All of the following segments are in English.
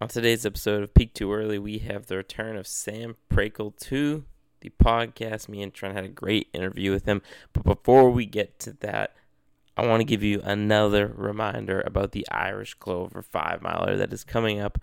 On today's episode of Peak Too Early, we have the return of Sam Prakel to the podcast. Me and Trent had a great interview with him. But before we get to that, I want to give you another reminder about the Irish Clover 5 miler that is coming up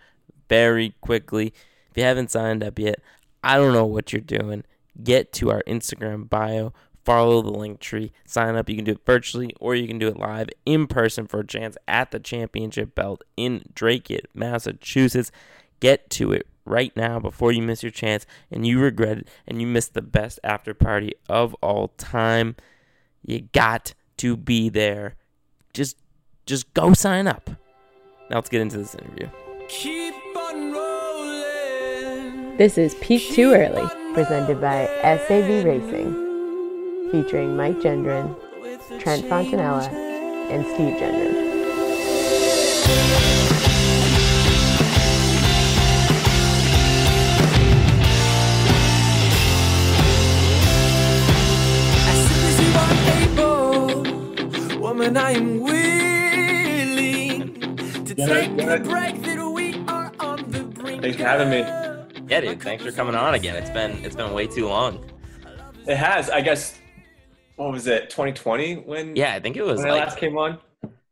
very quickly. If you haven't signed up yet, I don't know what you're doing. Get to our Instagram bio, follow the link tree, sign up. You can do it virtually or you can do it live in person for a chance at the championship belt in Dracut, Massachusetts. Get to it right now before you miss your chance and you regret it and you miss the best after party of all time. You got to be there. Just just go sign up. Now let's get into this interview. Keep on rolling. This is Peak Too Early, presented by SAV Racing featuring Mike Gendron, Trent Fontanella, and Steve Gendron. Woman, I am willing to take the break that we are on the brink. Thanks for having me. Yeah, dude. Thanks for coming on again. It's been it's been way too long. It has, I guess. What was it? 2020 when? Yeah, I think it was when I last came on.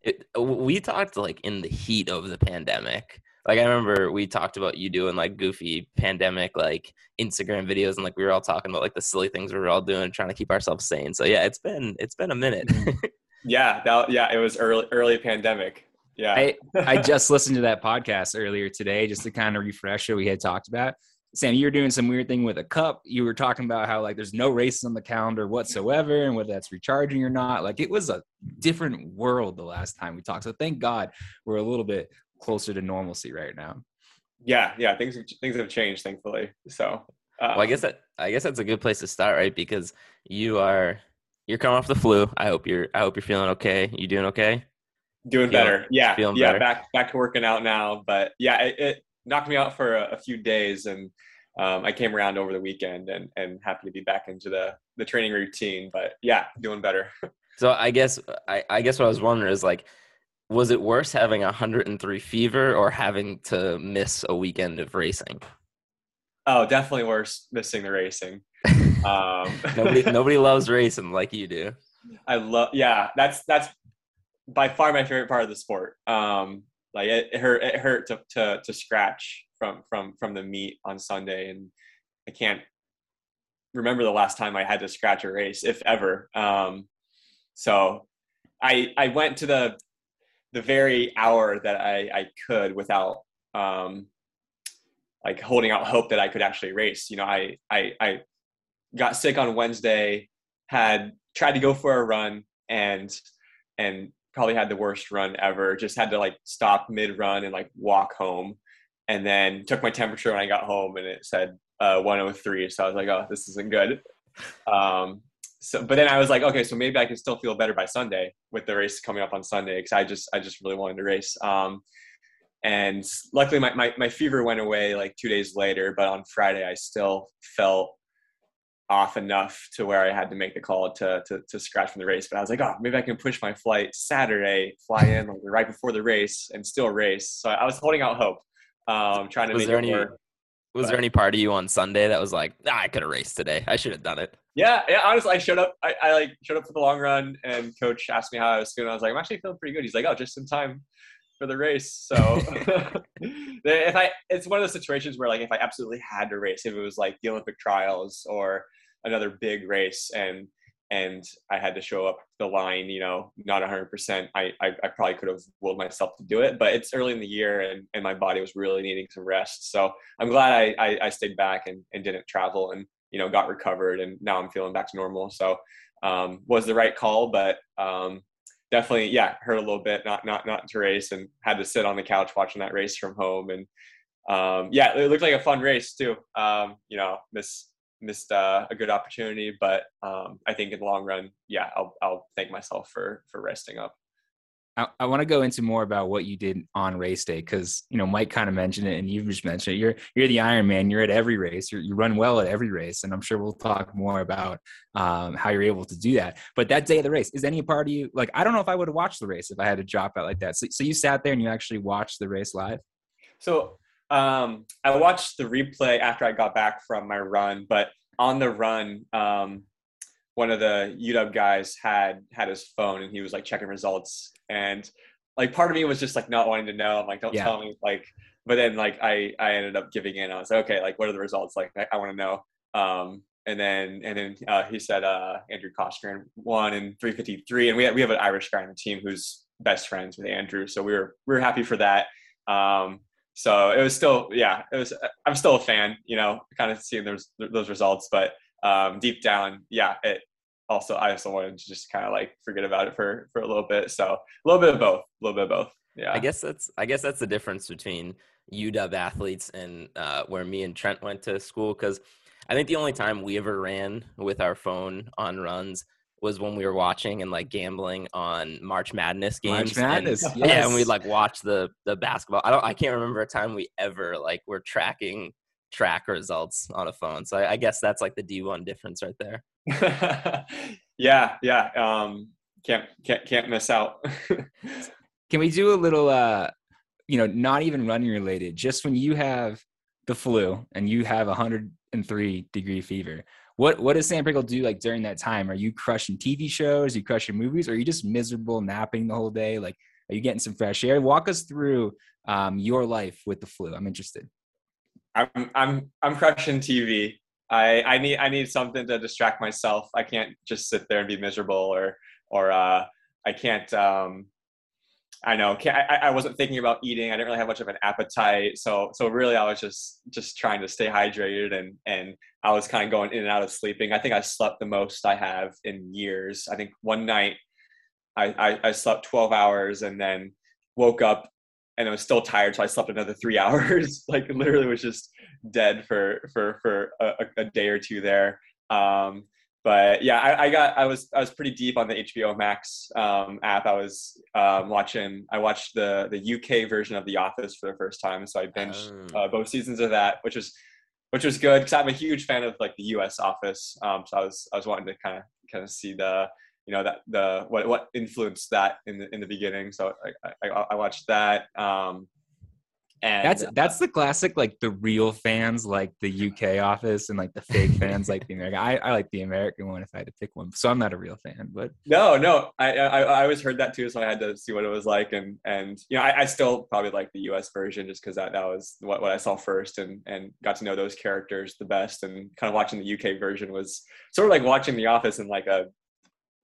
it, we talked like in the heat of the pandemic. Like I remember we talked about you doing like goofy pandemic like Instagram videos and like we were all talking about like the silly things we were all doing trying to keep ourselves sane. So yeah, it's been it's been a minute. Mm-hmm. Yeah, that, yeah, it was early early pandemic. Yeah, I, I just listened to that podcast earlier today just to kind of refresh what we had talked about. Sam, you were doing some weird thing with a cup. You were talking about how like there's no races on the calendar whatsoever and whether that's recharging or not. Like it was a different world the last time we talked. So thank God we're a little bit closer to normalcy right now. yeah, yeah. Things have, things have changed, thankfully. So, uh, well, I guess that I guess that's a good place to start, right? Because you are you're coming off the flu. I hope you're I hope you're feeling okay. You doing okay? doing feeling- better. Yeah, feeling yeah. better. Back back to working out now, but yeah, it, it knocked me out for a, a few days, and um, I came around over the weekend, and and happy to be back into the the training routine. But yeah, doing better. So I guess I, I guess what I was wondering is like, was it worse having 103 fever or having to miss a weekend of racing? oh, definitely worse missing the racing. Um, Nobody nobody loves racing like you do. I love yeah, that's that's by far my favorite part of the sport. Um like it, hurt it hurt to, to to scratch from from from the meet on Sunday and I can't remember the last time I had to scratch a race, if ever. Um so I I went to the the very hour that I, I could without um like holding out hope that I could actually race. You know, I I I got sick on Wednesday, had tried to go for a run and and probably had the worst run ever. Just had to like stop mid run and like walk home, and then took my temperature when I got home and it said uh, 103. So I was like, oh, this isn't good. Um, so, but then I was like, okay, so maybe I can still feel better by Sunday with the race coming up on Sunday because I just I just really wanted to race. Um, and luckily my, my, my fever went away like two days later but on friday i still felt off enough to where i had to make the call to, to, to scratch from the race but i was like oh maybe i can push my flight saturday fly in like, right before the race and still race so i was holding out hope um, trying to Was make there it any work. was there any part of you on Sunday that was like, ah, I could have raced today. I should have done it. yeah yeah honestly i showed up I, I like showed up for the long run and coach asked me how i was feeling i was like i'm actually feeling pretty good he's like oh just in time for the race so if i it's one of those situations where like if i absolutely had to race if it was like the olympic trials or another big race and and i had to show up the line you know not 100% I, I i probably could have willed myself to do it but it's early in the year and and my body was really needing some rest. So i'm glad i i, I stayed back and, and didn't travel and you know got recovered and now i'm feeling back to normal. So um was the right call but um definitely yeah hurt a little bit not not not to race and had to sit on the couch watching that race from home and um yeah it looked like a fun race too. Um you know miss missed uh, a good opportunity but um i think in the long run yeah i'll i'll thank myself for for resting up I, I want to go into more about what you did on race day because you know Mike kind of mentioned it and you've just mentioned it. You're you're the Iron Man. You're at every race. You're, you run well at every race, and I'm sure we'll talk more about um, how you're able to do that. But that day of the race, is any part of you like I don't know if I would have watched the race if I had to drop out like that. So, so you sat there and you actually watched the race live. so Um, I watched the replay after I got back from my run, but on the run, um, one of the UW guys had had his phone and he was like checking results, and like part of me was just like not wanting to know. I'm like, don't Yeah. tell me, like. But then like I I ended up giving in. I was like, okay, like what are the results? Like I, I want to know. Um, and then and then uh, he said uh, Andrew Coscoran won in 353, and we have, we have an Irish guy on the team who's best friends with Andrew, so we were we were happy for that. Um, so it was still yeah, it was. I'm still a fan, you know, kind of seeing those those results, but um, deep down, yeah, it also I also wanted to just kind of like forget about it for for a little bit. So a little bit of both, a little bit of both. Yeah, I guess that's I guess that's the difference between UW athletes and uh, where me and Trent went to school because I think the only time we ever ran with our phone on runs was when we were watching and like gambling on March Madness games. March Madness. And, yes. Yeah, and we'd like watch the the basketball. I don't I can't remember a time we ever like were tracking track results on a phone. So I, I guess that's like the D one difference right there. yeah, yeah. Um, can't can't can't miss out. Can we do a little uh you know, not even running related, just when you have the flu and you have 103 degree fever, what what does Sam Prakel do like during that time? Are you crushing TV shows? Are you crushing movies? Or are you just miserable napping the whole day? Like are you getting some fresh air? Walk us through um, your life with the flu. I'm interested. I'm I'm I'm crushing TV. I I need I need something to distract myself. I can't just sit there and be miserable or or uh, I can't. Um, I know I I wasn't thinking about eating. I didn't really have much of an appetite. So so really I was just just trying to stay hydrated and and I was kind of going in and out of sleeping. I think I slept the most I have in years. I think one night I I, I slept 12 hours and then woke up and I was still tired, so I slept another three hours. like literally was just dead for for for a, a day or two there. Um, but yeah, I, I, got I was I was pretty deep on the HBO Max um, app. I was um, watching I watched the the UK version of The Office for the first time, so I binged Oh. uh, both seasons of that, which was which was good because I'm a huge fan of like the US Office. Um, so I was I was wanting to kind of kind of see the you know that the what what influenced that in the in the beginning. So I I, I watched that. Um, and That's that's the classic, like the real fans like the UK office and like the fake fans like the American. I, I like the American one if I had to pick one. So I'm not a real fan, but No, no, I, I I always heard that too, so I had to see what it was like, and and you know I, I still probably like the U.S. version just because that that was what, what I saw first, and and got to know those characters the best, and kind of watching the U.K. version was sort of like watching The Office in like a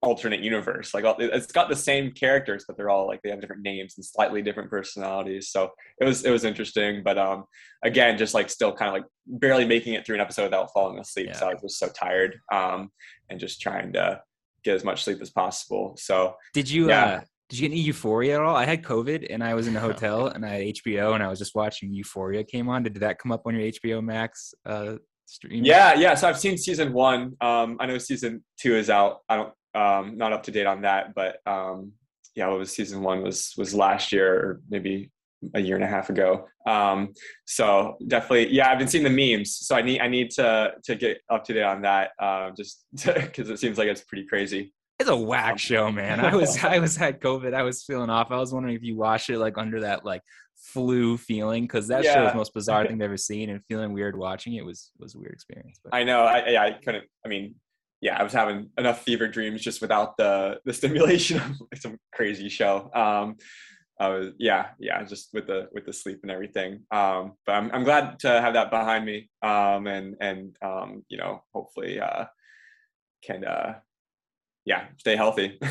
alternate universe. Like it's got the same characters, but they're all like they have different names and slightly different personalities. So it was it was interesting, but um again, just like still kind of like barely making it through an episode without falling asleep. Yeah. So I was just so tired, um, and just trying to get as much sleep as possible. So Did you Yeah. uh did you get any euphoria at all? I had COVID and I was in a hotel and I had HBO and I was just watching Euphoria came on. Did that come up on your HBO Max uh stream? Yeah, yeah. So I've seen season one. Um, I know season two is out. I don't, um, not up to date on that, but um, yeah, what was season one was was last year or maybe a year and a half ago. Um, so definitely, yeah, I've been seeing the memes. So I need I need to to get up to date on that. Um, just because it seems like it's pretty crazy. It's a whack show, man. I was I was had COVID. I was feeling off. I was wondering if you watch it like under that like flu feeling because that show is the most bizarre thing I've ever seen and feeling weird watching it was was a weird experience. But I know. I, I I couldn't. I mean, yeah, I was having enough fever dreams just without the the stimulation of some crazy show. Um, I was yeah, yeah, just with the with the sleep and everything. Um, but I'm I'm glad to have that behind me. Um, and and um, you know, hopefully, uh, can uh, yeah, stay healthy.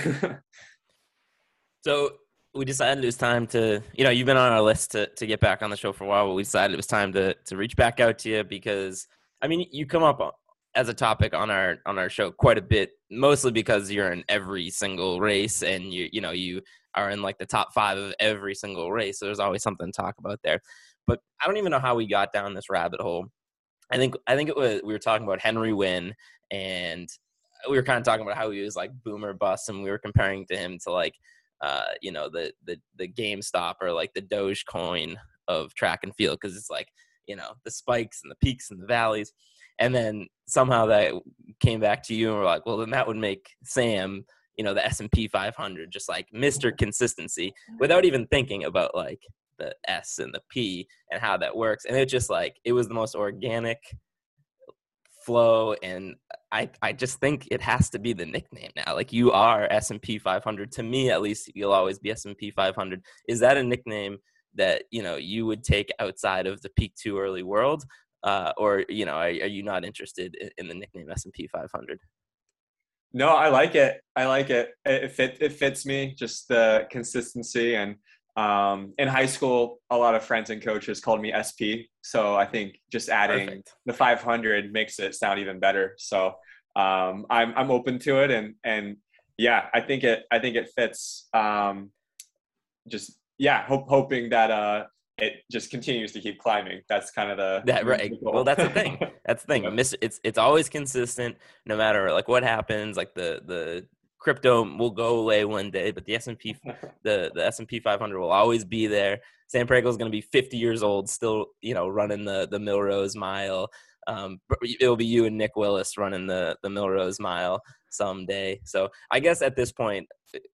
So we decided it was time to, you know, you've been on our list to, to get back on the show for a while, but we decided it was time to, to reach back out to you because, I mean, you come up as a topic on our on our show quite a bit, mostly because you're in every single race and you you know you are in like the top five of every single race. So there's always something to talk about there. But I don't even know how we got down this rabbit hole. I think I think it was we were talking about Henry Wynne and we were kind of talking about how he was like boomer bust and we were comparing to him to like uh, you know the the the GameStop or like the Dogecoin of track and field because it's like you know the spikes and the peaks and the valleys, and then somehow that came back to you and we're like, well then that would make Sam you know the S and P 500 just like Mr. Consistency without even thinking about like the S and the P and how that works. And it just like it was the most organic flow and I I just think it has to be the nickname now. Like you are S&P 500 to me at least you'll always be S&P 500. Is that a nickname that, you know, you would take outside of the peak too early world? Uh, or you know, are, are you not interested in, in the nickname S&P 500? No, I like it. I like it. It fit, it fits me. Just the consistency and um, in high school, a lot of friends and coaches called me SP. So I think just adding Perfect. the 500 makes it sound even better. So um, I'm I'm open to it, and and yeah, I think it I think it fits. Um, just yeah, hope, hoping that uh, it just continues to keep climbing. That's kind of the That right. the. Well, that's the thing. That's the thing. Yeah. Miss it's it's always consistent, no matter like what happens. Like the the crypto will go away one day, but the S and P the the S and P 500 will always be there. Sam Prakel is going to be 50 years old, still you know running the the Millrose Mile. Um, it'll be you and Nick Willis running the the Millrose Mile someday. So I guess at this point,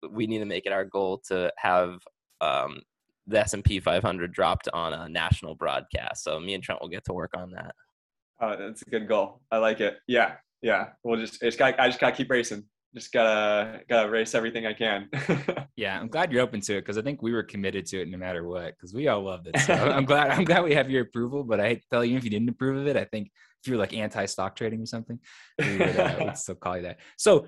we need to make it our goal to have um, the S and P 500 dropped on a national broadcast. So me and Trent will get to work on that. Oh, that's a good goal. I like it. Yeah, yeah. We'll just, it's got, I just gotta keep racing. Just gotta, gotta race everything I can. Yeah, I'm glad you're open to it because I think we were committed to it no matter what because we all loved it. So I'm glad I'm glad we have your approval. But I tell you if you didn't approve of it, I think if you're like anti stock trading or something, we would, uh, we'd still call you that. So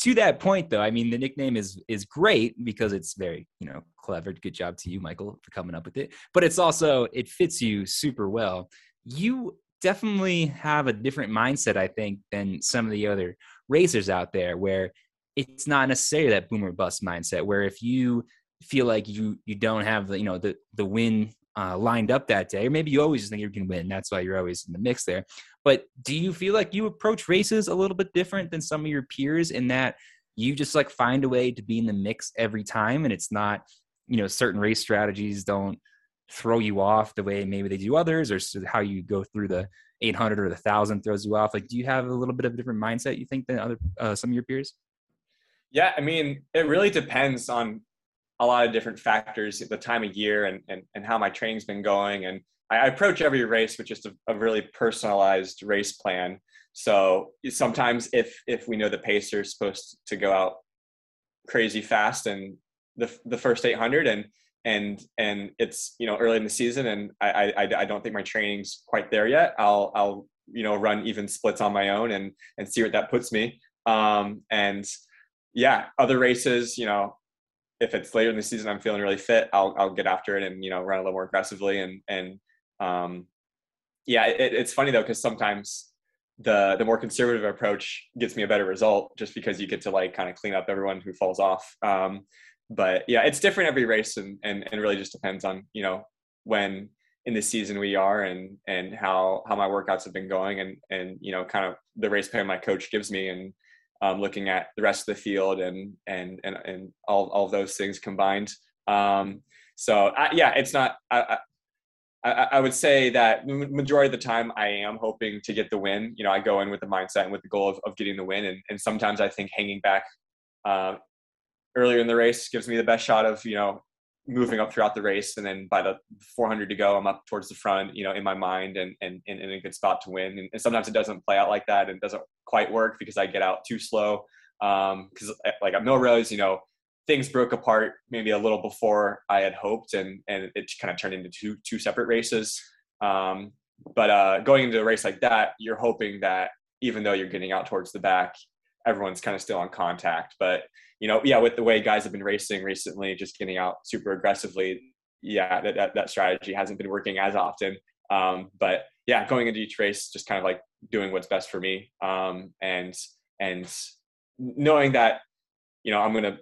to that point though, I mean the nickname is is great because it's very you know clever. Good job to you, Michael, for coming up with it. But it's also it fits you super well. You definitely have a different mindset, I think, than some of the other racers out there where it's not necessarily that boomer bust mindset where if you feel like you you don't have the you know the the win uh, lined up that day or maybe you always just think you can win that's why you're always in the mix there but do you feel like you approach races a little bit different than some of your peers in that you just like find a way to be in the mix every time and it's not you know certain race strategies don't throw you off the way maybe they do others or how you go through the 800 or the 1000 throws you off like do you have a little bit of a different mindset you think than other uh, some of your peers yeah, I mean, it really depends on a lot of different factors, the time of year and, and, and how my training's been going. And I, approach every race with just a, a really personalized race plan. So sometimes if if we know the pacer is supposed to go out crazy fast and the the first 800 and and and it's you know early in the season and I I, I don't think my training's quite there yet. I'll I'll you know run even splits on my own and and see what that puts me. Um, and yeah, other races, you know, if it's later in the season, I'm feeling really fit, I'll I'll get after it and you know run a little more aggressively and and um, yeah, it, it's funny though because sometimes the the more conservative approach gets me a better result just because you get to like kind of clean up everyone who falls off. Um, but yeah, it's different every race and and and really just depends on you know when in the season we are and and how how my workouts have been going and and you know kind of the race plan my coach gives me and um, looking at the rest of the field and and and, and all, all those things combined. Um, so I, yeah, it's not. I, I, I would say that majority of the time I am hoping to get the win. You know, I go in with the mindset and with the goal of, of getting the win, and, and sometimes I think hanging back uh, earlier in the race gives me the best shot of you know moving up throughout the race, and then by the 400 to go, I'm up towards the front, you know, in my mind and and, and in a good spot to win. And, and sometimes it doesn't play out like that, and doesn't quite work because I get out too slow. Because um, like at Millrose, you know, things broke apart maybe a little before I had hoped, and and it kind of turned into two two separate races. Um, but uh, going into a race like that, you're hoping that even though you're getting out towards the back, everyone's kind of still on contact. But you know, yeah, with the way guys have been racing recently, just getting out super aggressively, yeah, that that, that strategy hasn't been working as often. Um, but yeah, going into each race, just kind of like doing what's best for me, um, and and knowing that you know I'm gonna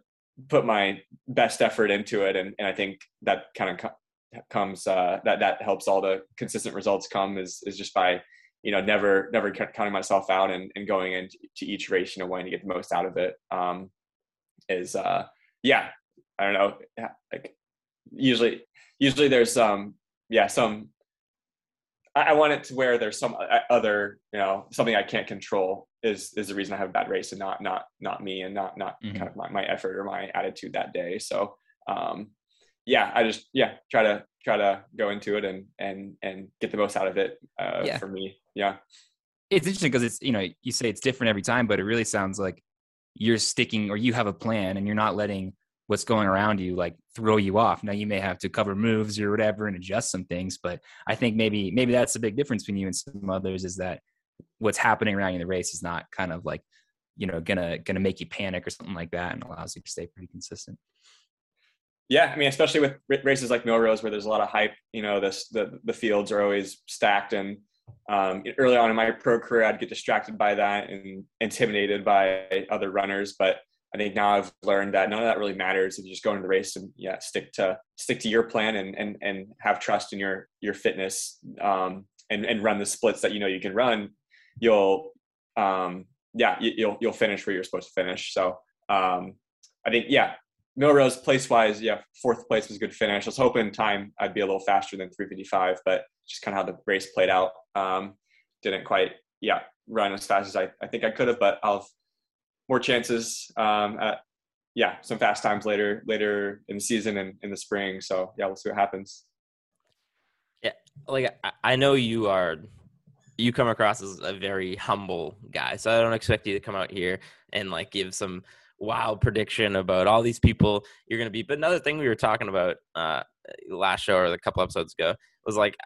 put my best effort into it, and and I think that kind of co- comes uh, that that helps all the consistent results come is is just by you know never never counting myself out and, and going into each race you know wanting to get the most out of it um, is uh yeah I don't know like usually usually there's um yeah some I, want it to where there's some uh, other you know something I can't control is is the reason I have a bad race and not not not me and not not Mhm. kind of my, my effort or my attitude that day so um yeah, I just yeah try to try to go into it and and and get the most out of it uh, Yeah. for me. Yeah. it's interesting because it's you know you say it's different every time but it really sounds like you're sticking or you have a plan and you're not letting what's going around you like throw you off now you may have to cover moves or whatever and adjust some things but i think maybe maybe that's the big difference between you and some others is that what's happening around you in the race is not kind of like you know gonna gonna make you panic or something like that and allows you to stay pretty consistent Yeah, I mean, especially with races like Millrose, where there's a lot of hype. You know, this the the fields are always stacked, and um, early on in my pro career, I'd get distracted by that and intimidated by other runners. But I think now I've learned that none of that really matters if you just go into the race and yeah, stick to stick to your plan and and and have trust in your your fitness um, and and run the splits that you know you can run. You'll um, yeah, you, you'll you'll finish where you're supposed to finish. So um, I think yeah, Millrose place wise, yeah, fourth place was a good finish. I was hoping time I'd be a little faster than 355, but just kind of how the race played out. Um, didn't quite, yeah, run as fast as I, I think I could have, but I'll more chances um, at, yeah, some fast times later, later in the season and in the spring. So yeah, we'll see what happens. Yeah, like I, know you are you come across as a very humble guy so i don't expect you to come out here and like give some wild prediction about all these people you're going to be. but another thing we were talking about uh last show or a couple episodes ago was like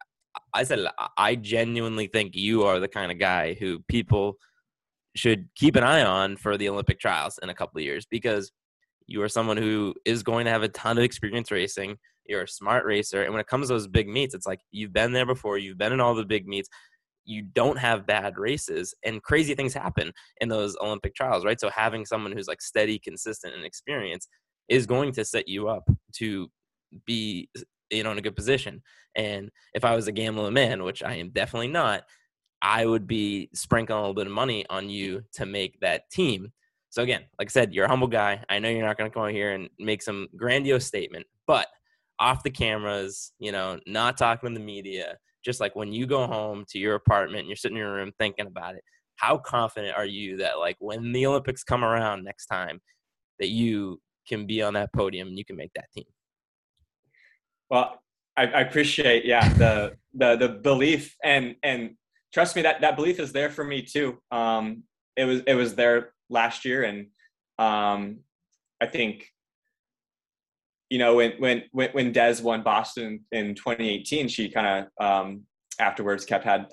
i said i genuinely think you are the kind of guy who people should keep an eye on for the olympic trials in a couple of years because you are someone who is going to have a ton of experience racing. You're a smart racer. And when it comes to those big meets it's like you've been there before. You've been in all the big meets. You don't have bad races and crazy things happen in those olympic trials right? So having someone who's like steady consistent and experienced is going to set you up to be you know in a good position. And if i was a gambling man which i am definitely not i would be sprinkling a little bit of money on you to make that team so again like i said you're a humble guy i know you're not going to come out here and make some grandiose statement but off the cameras, you know, not talking to the media, just like when you go home to your apartment and you're sitting in your room thinking about it, how confident are you that like when the Olympics come around next time that you can be on that podium and you can make that team? Well, I, I appreciate, yeah, the, the, the belief and, and trust me, that, that belief is there for me too. Um, it was, it was there last year. And um, I think, you know, when, when, when, when Des won Boston in 2018, she kind of, um, afterwards kept had,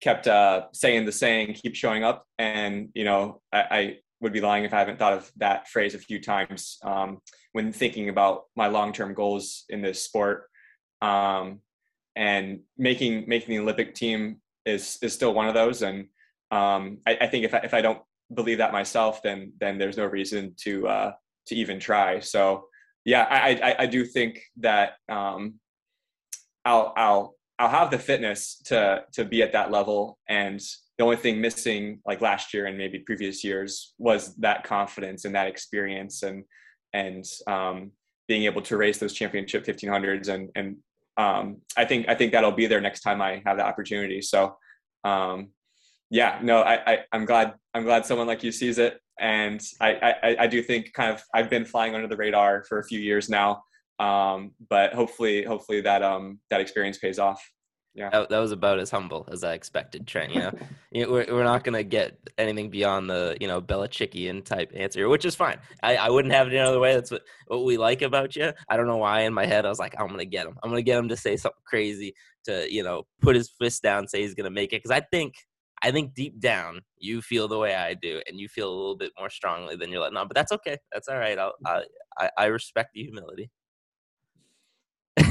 kept, uh, saying the saying, keep showing up. And, you know, I, I would be lying if I haven't thought of that phrase a few times, um, when thinking about my long-term goals in this sport. Um, and making, making the Olympic team is, is still one of those. And, um, I, I think if I, if I don't believe that myself, then, then there's no reason to, uh, to even try. So, yeah, I, I, I do think that um, I'll I'll I'll have the fitness to to be at that level, and the only thing missing, like last year and maybe previous years, was that confidence and that experience, and and um, being able to race those championship 1500s, and and um, I think I think that'll be there next time I have the opportunity. So, um, yeah, no, I, I I'm glad I'm glad someone like you sees it and I, I, I do think kind of I've been flying under the radar for a few years now, um, but hopefully hopefully that um that experience pays off. Yeah, that, that was about as humble as I expected, Trent. You know, you know we're we're not gonna get anything beyond the you know Belichickian type answer, which is fine. I, I wouldn't have it any other way. That's what what we like about you. I don't know why in my head I was like, I'm gonna get him. I'm gonna get him to say something crazy to you know put his fist down, say he's gonna make it. Because I think I think deep down you feel the way I do, and you feel a little bit more strongly than you're letting on. But that's okay. That's all right. I'll, I I, I respect the humility.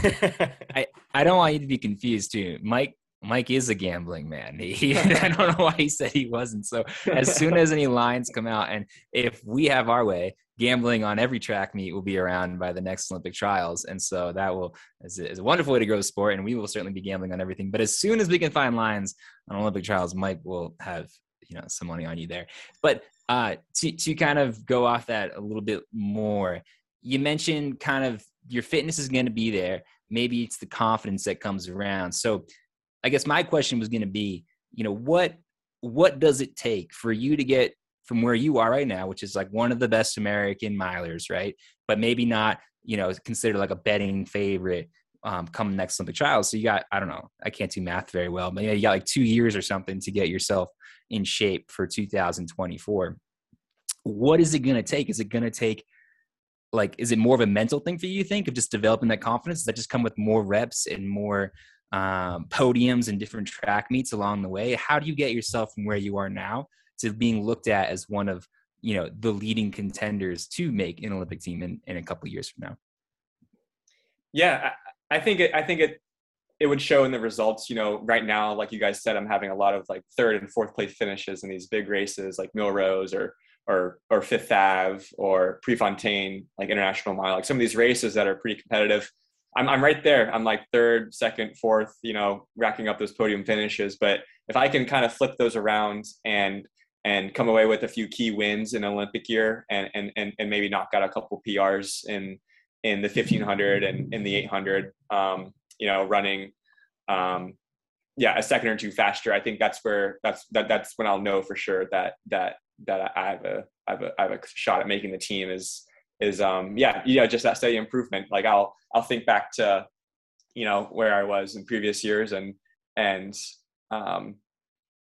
I, I don't want you to be confused too. Mike Mike is a gambling man. He, I don't know why he said he wasn't. So as soon as any lines come out, and if we have our way, gambling on every track meet will be around by the next Olympic trials, and so that will is a, is a wonderful way to grow the sport. And we will certainly be gambling on everything. But as soon as we can find lines on Olympic trials, Mike will have you know some money on you there. But uh, to to kind of go off that a little bit more, you mentioned kind of your fitness is going to be there. Maybe it's the confidence that comes around. So I guess my question was going to be, you know, what what does it take for you to get from where you are right now, which is like one of the best American milers, right? But maybe not you know, considered like a betting favorite um, come next Olympic trials. So you got, I don't know, I can't do math very well, but yeah, you got like two years or something to get yourself in shape for 2024. What is it going to take? Is it going to take like, is it more of a mental thing for you, you think, of just developing that confidence? Does that just come with more reps and more um, podiums and different track meets along the way? How do you get yourself from where you are now to being looked at as one of, you know, the leading contenders to make an Olympic team in, in a couple years from now? Yeah, I think it, I think it it would show in the results. You know, right now, like you guys said, I'm having a lot of like third and fourth place finishes in these big races, like Millrose or or or Fifth Ave or Prefontaine, like International Mile, like some of these races that are pretty competitive. I'm I'm right there. I'm like third, second, fourth, you know, racking up those podium finishes. But if I can kind of flip those around and and come away with a few key wins in Olympic year and and and, and maybe knock out a couple PRs in in the 1500 and in the 800 um, you know running um, yeah a second or two faster i think that's where that's that that's when i'll know for sure that that that i have a i have a, I have a shot at making the team is is um yeah yeah just that steady improvement like i'll i'll think back to you know where i was in previous years and and um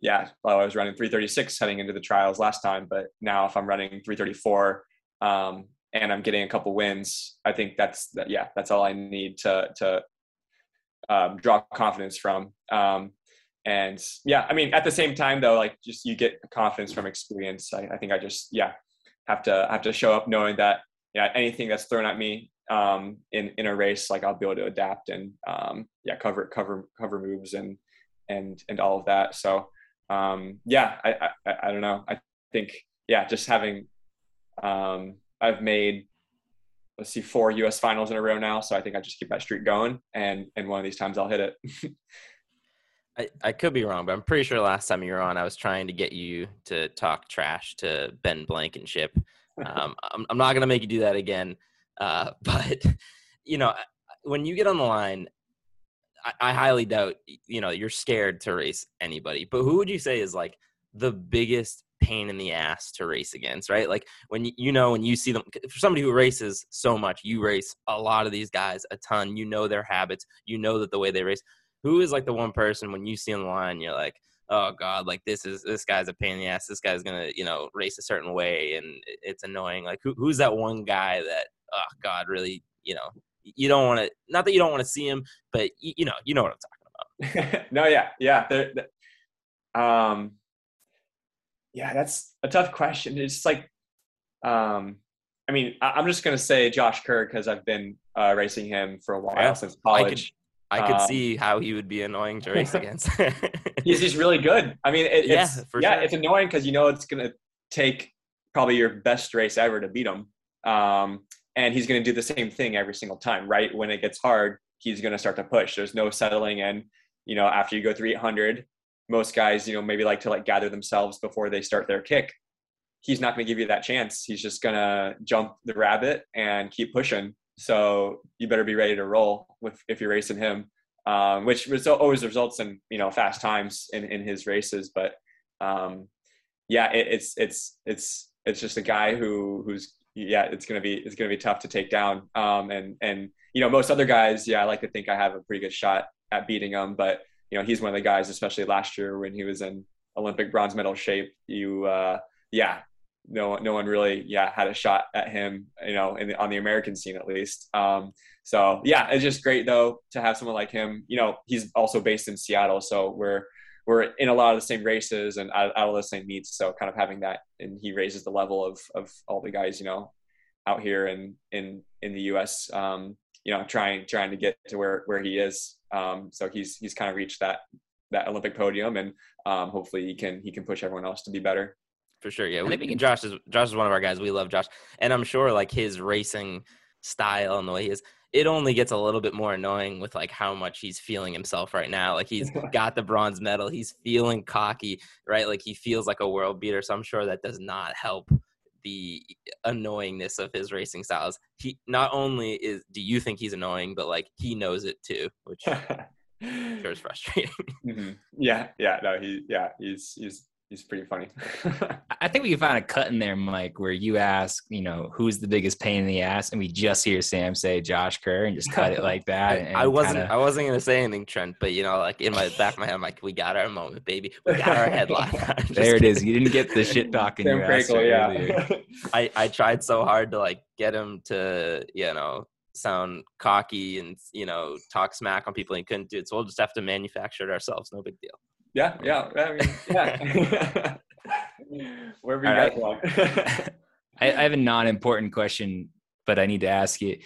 yeah well, i was running 336 heading into the trials last time but now if i'm running 334 um and I'm getting a couple wins, I think that's that, yeah, that's all I need to to um, draw confidence from. Um, and yeah, I mean, at the same time though, like just you get confidence from experience. I, I think I just yeah have to have to show up knowing that yeah anything that's thrown at me um, in in a race, like I'll be able to adapt and um, yeah cover cover cover moves and and and all of that. So um, yeah, I, I I don't know. I think yeah, just having um, I've made let's see four U.S. finals in a row now, so I think I just keep that streak going, and and one of these times I'll hit it. I, I could be wrong, but I'm pretty sure last time you were on, I was trying to get you to talk trash to Ben Blankenship. Um, I'm, I'm not gonna make you do that again, uh, but you know, when you get on the line, I, I highly doubt you know you're scared to race anybody. But who would you say is like the biggest pain in the ass to race against, right? Like when you, you know when you see them for somebody who races so much, you race a lot of these guys a ton. You know their habits, you know that the way they race. Who is like the one person when you see on the line, you're like, oh god, like this is this guy's a pain in the ass. This guy's gonna you know race a certain way, and it's annoying. Like who, who's that one guy that oh god really you know you don't want to not that you don't want to see him, but you, you know you know what I'm talking about. no, yeah, yeah. They're, they're, um, yeah, that's a tough question. It's like, um, I mean, I, am just gonna say Josh Kerr because I've been uh, racing him for a while yeah, since college. I could, um, see how he would be annoying to race against. he's just really good. I mean, it, yeah, it's yeah, sure. it's annoying because you know it's gonna take probably your best race ever to beat him, um, and he's gonna do the same thing every single time. Right when it gets hard, he's gonna start to push. There's no settling in. You know, after you go through 800, most guys, you know, maybe like to like gather themselves before they start their kick. He's not going to give you that chance. He's just going to jump the rabbit and keep pushing. So you better be ready to roll with if you're racing him, um, which always results in you know fast times in, in his races. But um, yeah, it, it's it's it's it's just a guy who who's yeah, it's gonna be it's gonna be tough to take down. Um, and and you know most other guys, yeah, I like to think I have a pretty good shot at beating him, but you know, he's one of the guys, especially last year when he was in Olympic bronze medal shape. You, uh, yeah, no, no one really, yeah, had a shot at him, you know, in the, on the American scene at least. Um, so yeah, it's just great though to have someone like him. You know, he's also based in Seattle, so we're we're in a lot of the same races and out, out of the same meets. So kind of having that, and he raises the level of of all the guys, you know, out here in in in the U.S. Um, you know, trying trying to get to where where he is. Um, so he's he's kind of reached that that Olympic podium, and um, hopefully he can he can push everyone else to be better. For sure, yeah. We, Josh is Josh is one of our guys. We love Josh, and I'm sure like his racing style and the way he is, it only gets a little bit more annoying with like how much he's feeling himself right now. Like he's got the bronze medal, he's feeling cocky, right? Like he feels like a world beater. So I'm sure that does not help the annoyingness of his racing styles. He not only is do you think he's annoying, but like he knows it too, which sure is frustrating. Mm-hmm. Yeah, yeah, no, he, yeah, he's he's he's pretty funny. I think we can find a cut in there, Mike, where you ask, you know, who's the biggest pain in the ass, and we just hear Sam say Josh Kerr and just cut it like that. And I wasn't. kinda- I wasn't gonna say anything, Trent. But you know, like in my back of my head, I'm like, we got our moment, baby. We got our headline. I'm there it kidding. is. You didn't get the shit talking Sam you asked Frankel, for yeah. earlier. I I tried so hard to like get him to you know sound cocky and you know talk smack on people and he couldn't do it. So we'll just have to manufacture it ourselves. No big deal. Yeah, yeah. I mean, yeah. Wherever you guys want. I, I have a non-important question, but I need to ask it.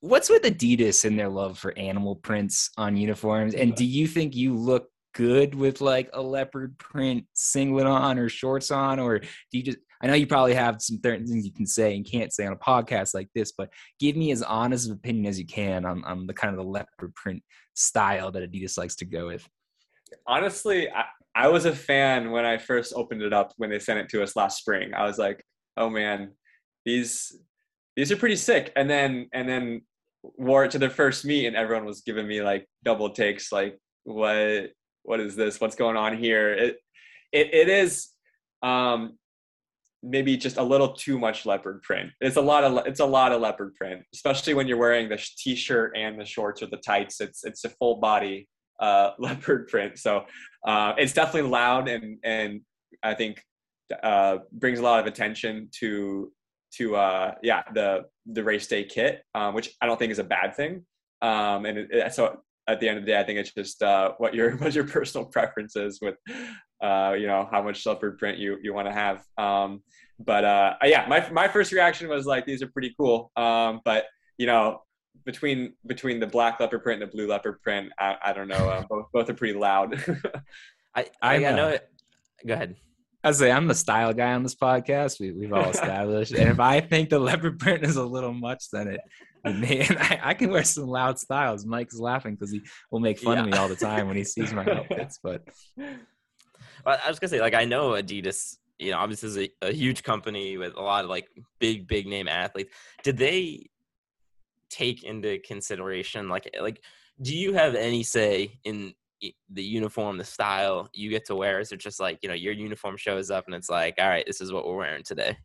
What's with Adidas and their love for animal prints on uniforms? And do you think you look good with like a leopard print singlet on or shorts on? Or do you just, I know you probably have some certain things you can say and can't say on a podcast like this, but give me as honest of opinion as you can on, on the kind of the leopard print style that Adidas likes to go with. Honestly, I, I was a fan when I first opened it up when they sent it to us last spring. I was like, oh man, these these are pretty sick. And then and then wore it to their first meet and everyone was giving me like double takes like what what is this? What's going on here? It it it is um maybe just a little too much leopard print. It's a lot of it's a lot of leopard print, especially when you're wearing the t-shirt and the shorts or the tights. It's it's a full body uh, leopard print. So uh, it's definitely loud and and I think uh, brings a lot of attention to to uh, yeah the the race day kit, um, which I don't think is a bad thing. Um, and it, it- so at the end of the day, I think it's just uh, what your what your personal preference is with uh, you know how much leopard print you you want to have. Um, but uh, yeah, my my first reaction was like these are pretty cool. Um, but you know between between the black leopard print and the blue leopard print, I, I don't know. Uh, both both are pretty loud. I I, I'm, know it. Go ahead. I say I'm the style guy on this podcast. We, we've all established, and if I think the leopard print is a little much, then it, man, I, I can wear some loud styles. Mike's laughing because he will make fun of me all the time when he sees my outfits. But Well, I was gonna say, like, I know Adidas. You know, obviously, is a, a huge company with a lot of like big, big name athletes. Did they take into consideration, like, like, do you have any say in the uniform, the style you get to wear? Is it just like, you know, your uniform shows up and it's like, all right, this is what we're wearing today?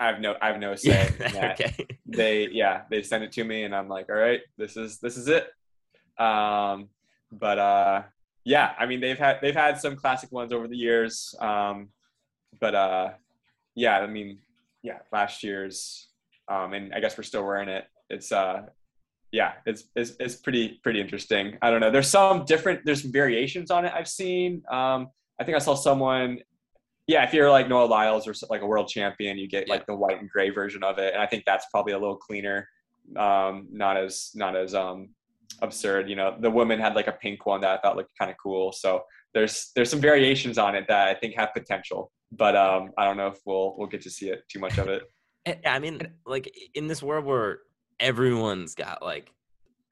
I have no I have no say. in that. okay. They yeah they send it to me and I'm like all right this is this is it. Um, but uh, yeah I mean they've had they've had some classic ones over the years. Um, but uh, yeah I mean yeah last year's um, and I guess we're still wearing it. It's uh yeah it's, it's it's pretty pretty interesting. I don't know there's some different there's some variations on it I've seen. Um, I think I saw someone yeah, if you're like Noah Lyles or like a world champion, you get like the white and gray version of it, and I think that's probably a little cleaner, um, not as not as um, absurd. You know, the woman had like a pink one that I thought looked kind of cool. So there's there's some variations on it that I think have potential, but um, I don't know if we'll we'll get to see it too much of it. I mean, like in this world where everyone's got like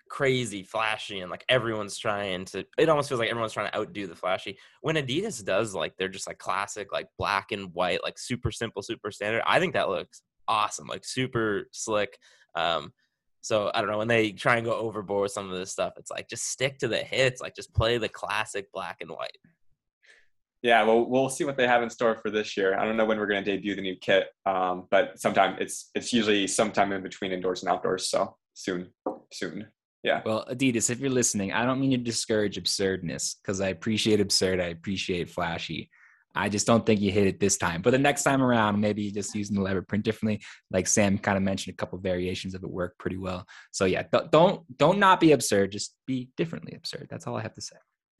crazy flashy and like everyone's trying to it almost feels like everyone's trying to outdo the flashy. When adidas does like they're just like classic like black and white like super simple super standard i think that looks awesome like super slick um so i don't know when they try and go overboard with some of this stuff it's like just stick to the hits like just play the classic black and white Yeah, well, we'll see what they have in store for this year. I don't know when we're going to debut the new kit, um, but sometime it's it's usually sometime in between indoors and outdoors. So soon, soon. Yeah. well, Adidas, if you're listening, I don't mean to discourage absurdness because I appreciate absurd. I appreciate flashy. I just don't think you hit it this time. But the next time around, maybe you're just using the leopard print differently. Like Sam kind of mentioned, a couple variations of it work pretty well. So yeah, don't don't don't not be absurd. Just be differently absurd. That's all I have to say.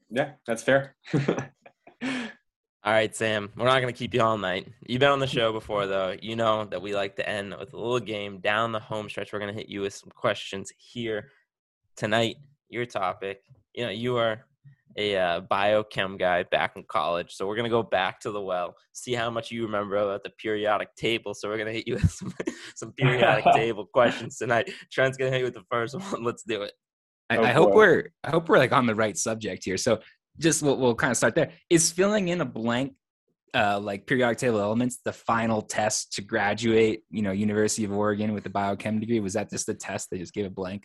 Yeah, that's fair. All right, Sam, we're not going to keep you all night. You've been on the show before, though. You know that we like to end with a little game down the home stretch. We're going to hit you with some questions here tonight. Your topic. You know, you are a uh, biochem guy back in college. So we're going to go back to the well, see how much you remember about the periodic table. So we're going to hit you with some, some periodic table questions tonight. Trent's going to hit you with the first one. Let's do it. I, Oh, I hope we're I hope we're like on the right subject here. So just we'll, we'll kind of start there. Is filling in a blank uh, like periodic table elements the final test to graduate? You know, University of Oregon with the biochem degree. Was that just the test they just gave a blank?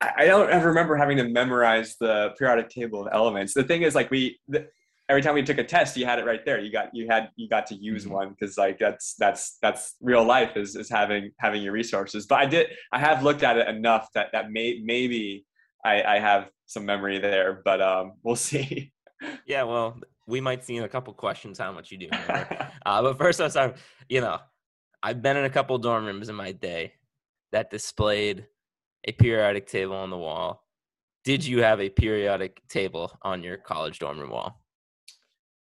I don't ever remember having to memorize the periodic table of elements. The thing is, like we, the, every time we took a test, you had it right there. You got you had you got to use Mhm. one because like that's that's that's real life is is having having your resources. But I did I have looked at it enough that that may maybe I, I have some memory there, but um, we'll see. Yeah, well, we might see in a couple questions how much you do. uh, but first, I'm start. You know, I've been in a couple dorm rooms in my day that displayed a periodic table on the wall. Did you have a periodic table on your college dorm room wall?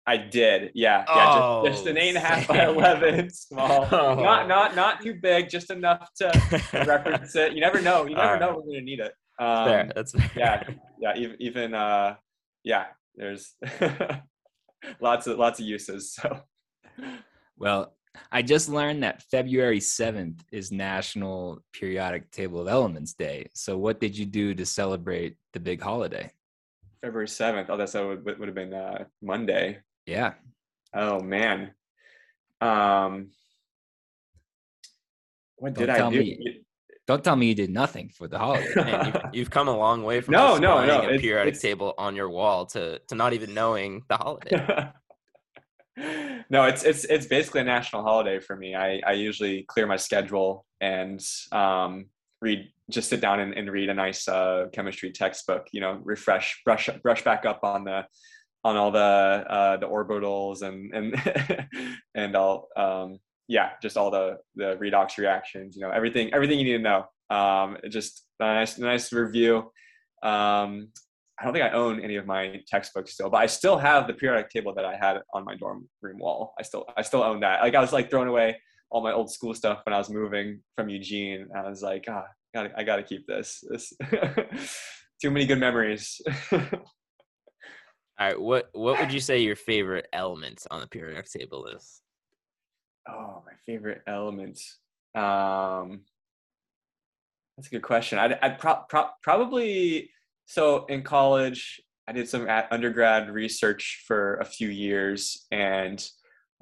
I did, yeah, yeah, Oh, just, just an eight and a half by eleven, small, Oh. not not not too big, just enough to reference it. You never know. You never Alright. know we're gonna need it. Um, fair. That's fair. yeah, yeah, even even uh, yeah. There's lots of lots of uses. So Well, I just learned that February 7th is National Periodic Table of Elements Day. So, what did you do to celebrate the big holiday? February seventh. Oh, that's that would, would have been uh, Monday. Yeah. Oh man. Um, what Don't did I do? me. Don't tell me you did nothing for the holiday. Man, you've, you've come a long way from No, no, displaying no, a it's- periodic it's- table on your wall to to not even knowing the holiday. no, it's it's it's basically a national holiday for me. I I usually clear my schedule and um, read, just sit down and, and read a nice uh, chemistry textbook. You know, refresh, brush brush back up on the on all the uh, the orbitals and and and all um, yeah, just all the the redox reactions. You know, everything everything you need to know. Um, just a nice nice review. Um, I don't think I own any of my textbooks still, but I still have the periodic table that I had on my dorm room wall. I still I still own that. Like I was like throwing away all my old school stuff when I was moving from Eugene. and I was like, ah, I gotta keep this. This too many good memories. All right, what what would you say your favorite element on the periodic table is? Oh, my favorite element. Um, that's a good question. I'd, I'd pro- pro- probably so in college I did some undergrad research for a few years, and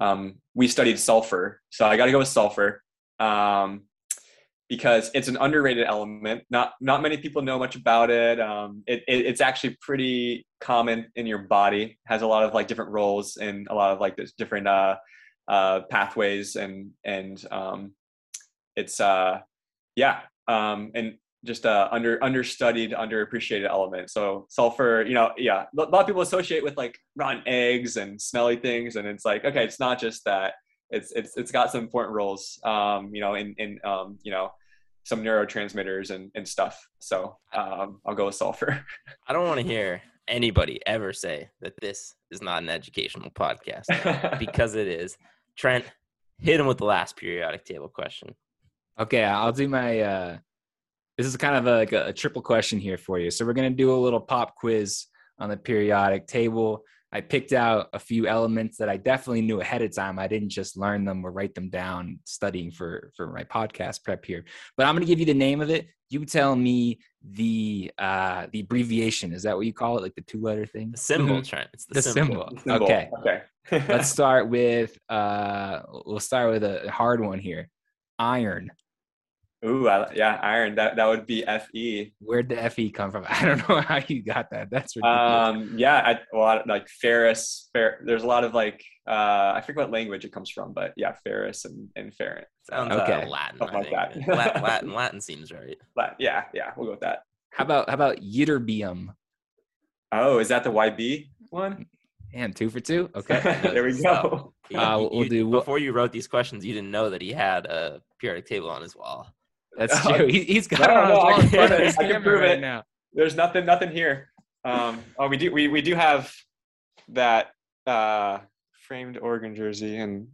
um, we studied sulfur. So I got to go with sulfur um, because it's an underrated element. Not not many people know much about it. Um, it, it. It's actually pretty common in your body. Has a lot of like different roles and a lot of like different uh, uh, pathways and and um, it's uh, yeah um, and just uh, under understudied, underappreciated element. So sulfur, you know, yeah, a lot of people associate with like rotten eggs and smelly things, and it's like, okay, it's not just that. It's it's it's got some important roles, um, you know, in in um, you know, some neurotransmitters and and stuff. So um, I'll go with sulfur. I don't want to hear anybody ever say that this is not an educational podcast because it is. Trent, hit him with the last periodic table question. Okay, I'll do my. Uh, this is kind of a, like a, a triple question here for you. So we're gonna do a little pop quiz on the periodic table. I picked out a few elements that I definitely knew ahead of time. I didn't just learn them or write them down studying for for my podcast prep here. But I'm gonna give you the name of it. You tell me the uh the abbreviation. Is that what you call it? Like the two letter thing? The symbol, Mhm. Trent. It's the, The symbol. symbol. Symbol. Okay. Okay. Let's start with uh we'll start with a hard one here. Iron. Ooh, I, yeah, iron. That that would be Fe. Where'd the FE come from? I don't know how you got that. That's ridiculous. Um, yeah, I, a lot of, like ferrous. Fer, there's a lot of like uh, I forget what language it comes from, but yeah, ferrous and and ferrant. Sounds Okay. uh, Latin. Something like that. Latin, Latin, Latin seems right. But yeah, yeah, we'll go with that. how about how about ytterbium? Oh, is that the YB one? And two for two. Okay. there we go. You- Uh, you- we'll you- do- before you wrote these questions, you didn't know that he had a periodic table on his wall. That's Oh. true. He, he's got No, it on no, I his can wall in front prove it. I can prove right it. now. There's nothing, nothing here. Um, oh, we do, we we do have that uh, framed Oregon jersey and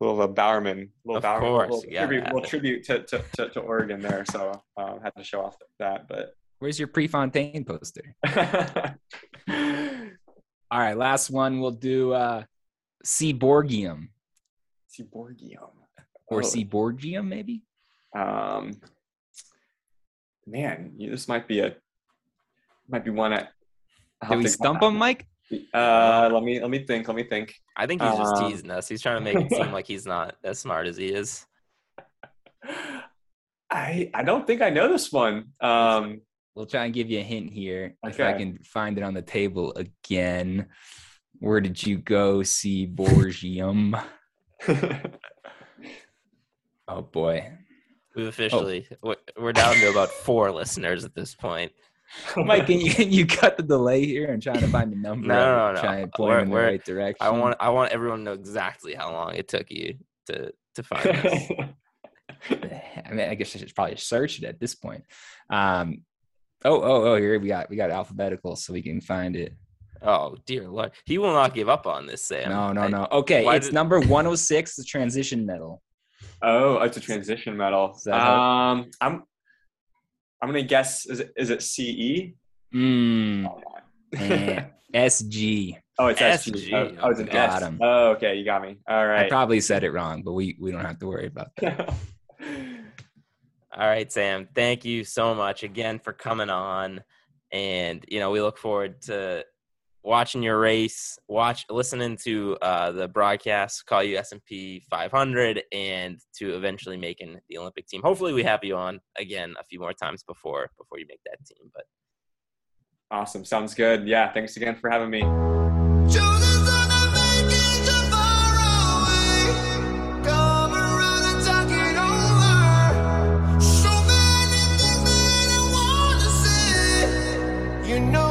little uh, Bowerman, little Of a Bowerman, course, little, you gotta tribute, little tribute to, to, to, to Oregon there. So um, had to show off that, but. Where's your Prefontaine poster? All right, last one. We'll do uh Seaborgium Seaborgium. or Oh, Seaborgium, maybe. Um, man, you- this might be a might be one. I, I'll Did we stump him, Mike? Uh, let me let me think. Let me think. I think he's just Um, teasing us. He's trying to make it seem like he's not as smart as he is. I I don't think I know this one. Um, We'll try and give you a hint here if I can find it on the table again. Where did you go Seaborgium? oh boy. We've officially we're- we're down to about four listeners at this point. Mike, can you can you cut the delay here? and try trying to find the number. No, no, no. Try and point We're- in the right direction. I want I want everyone to know exactly how long it took you to to find us. I mean, I guess I should probably search it at this point. Um, oh, oh, oh! Here we got we got alphabetical, so we can find it. oh dear lord, he will not give up on this, Sam. No, no, I- no. Okay, why it's did- number 106, the transition metal. oh, it's a transition metal. Does help? Um, I'm I'm gonna guess. Is it is it CE? Mm, SG. oh, it's SG. SG. Oh, oh, it's an Got S. him. Oh, okay, you got me. All right. I probably said it wrong, but we we don't have to worry about that. All right, Sam. Thank you so much again for coming on, and you know we look forward to watching your race, watch listening to uh, the broadcast, call you S and P 500, and to eventually making the Olympic team. Hopefully, we have you on again a few more times before before you make that team. But awesome. Sounds good. Yeah. Thanks again for having me. You know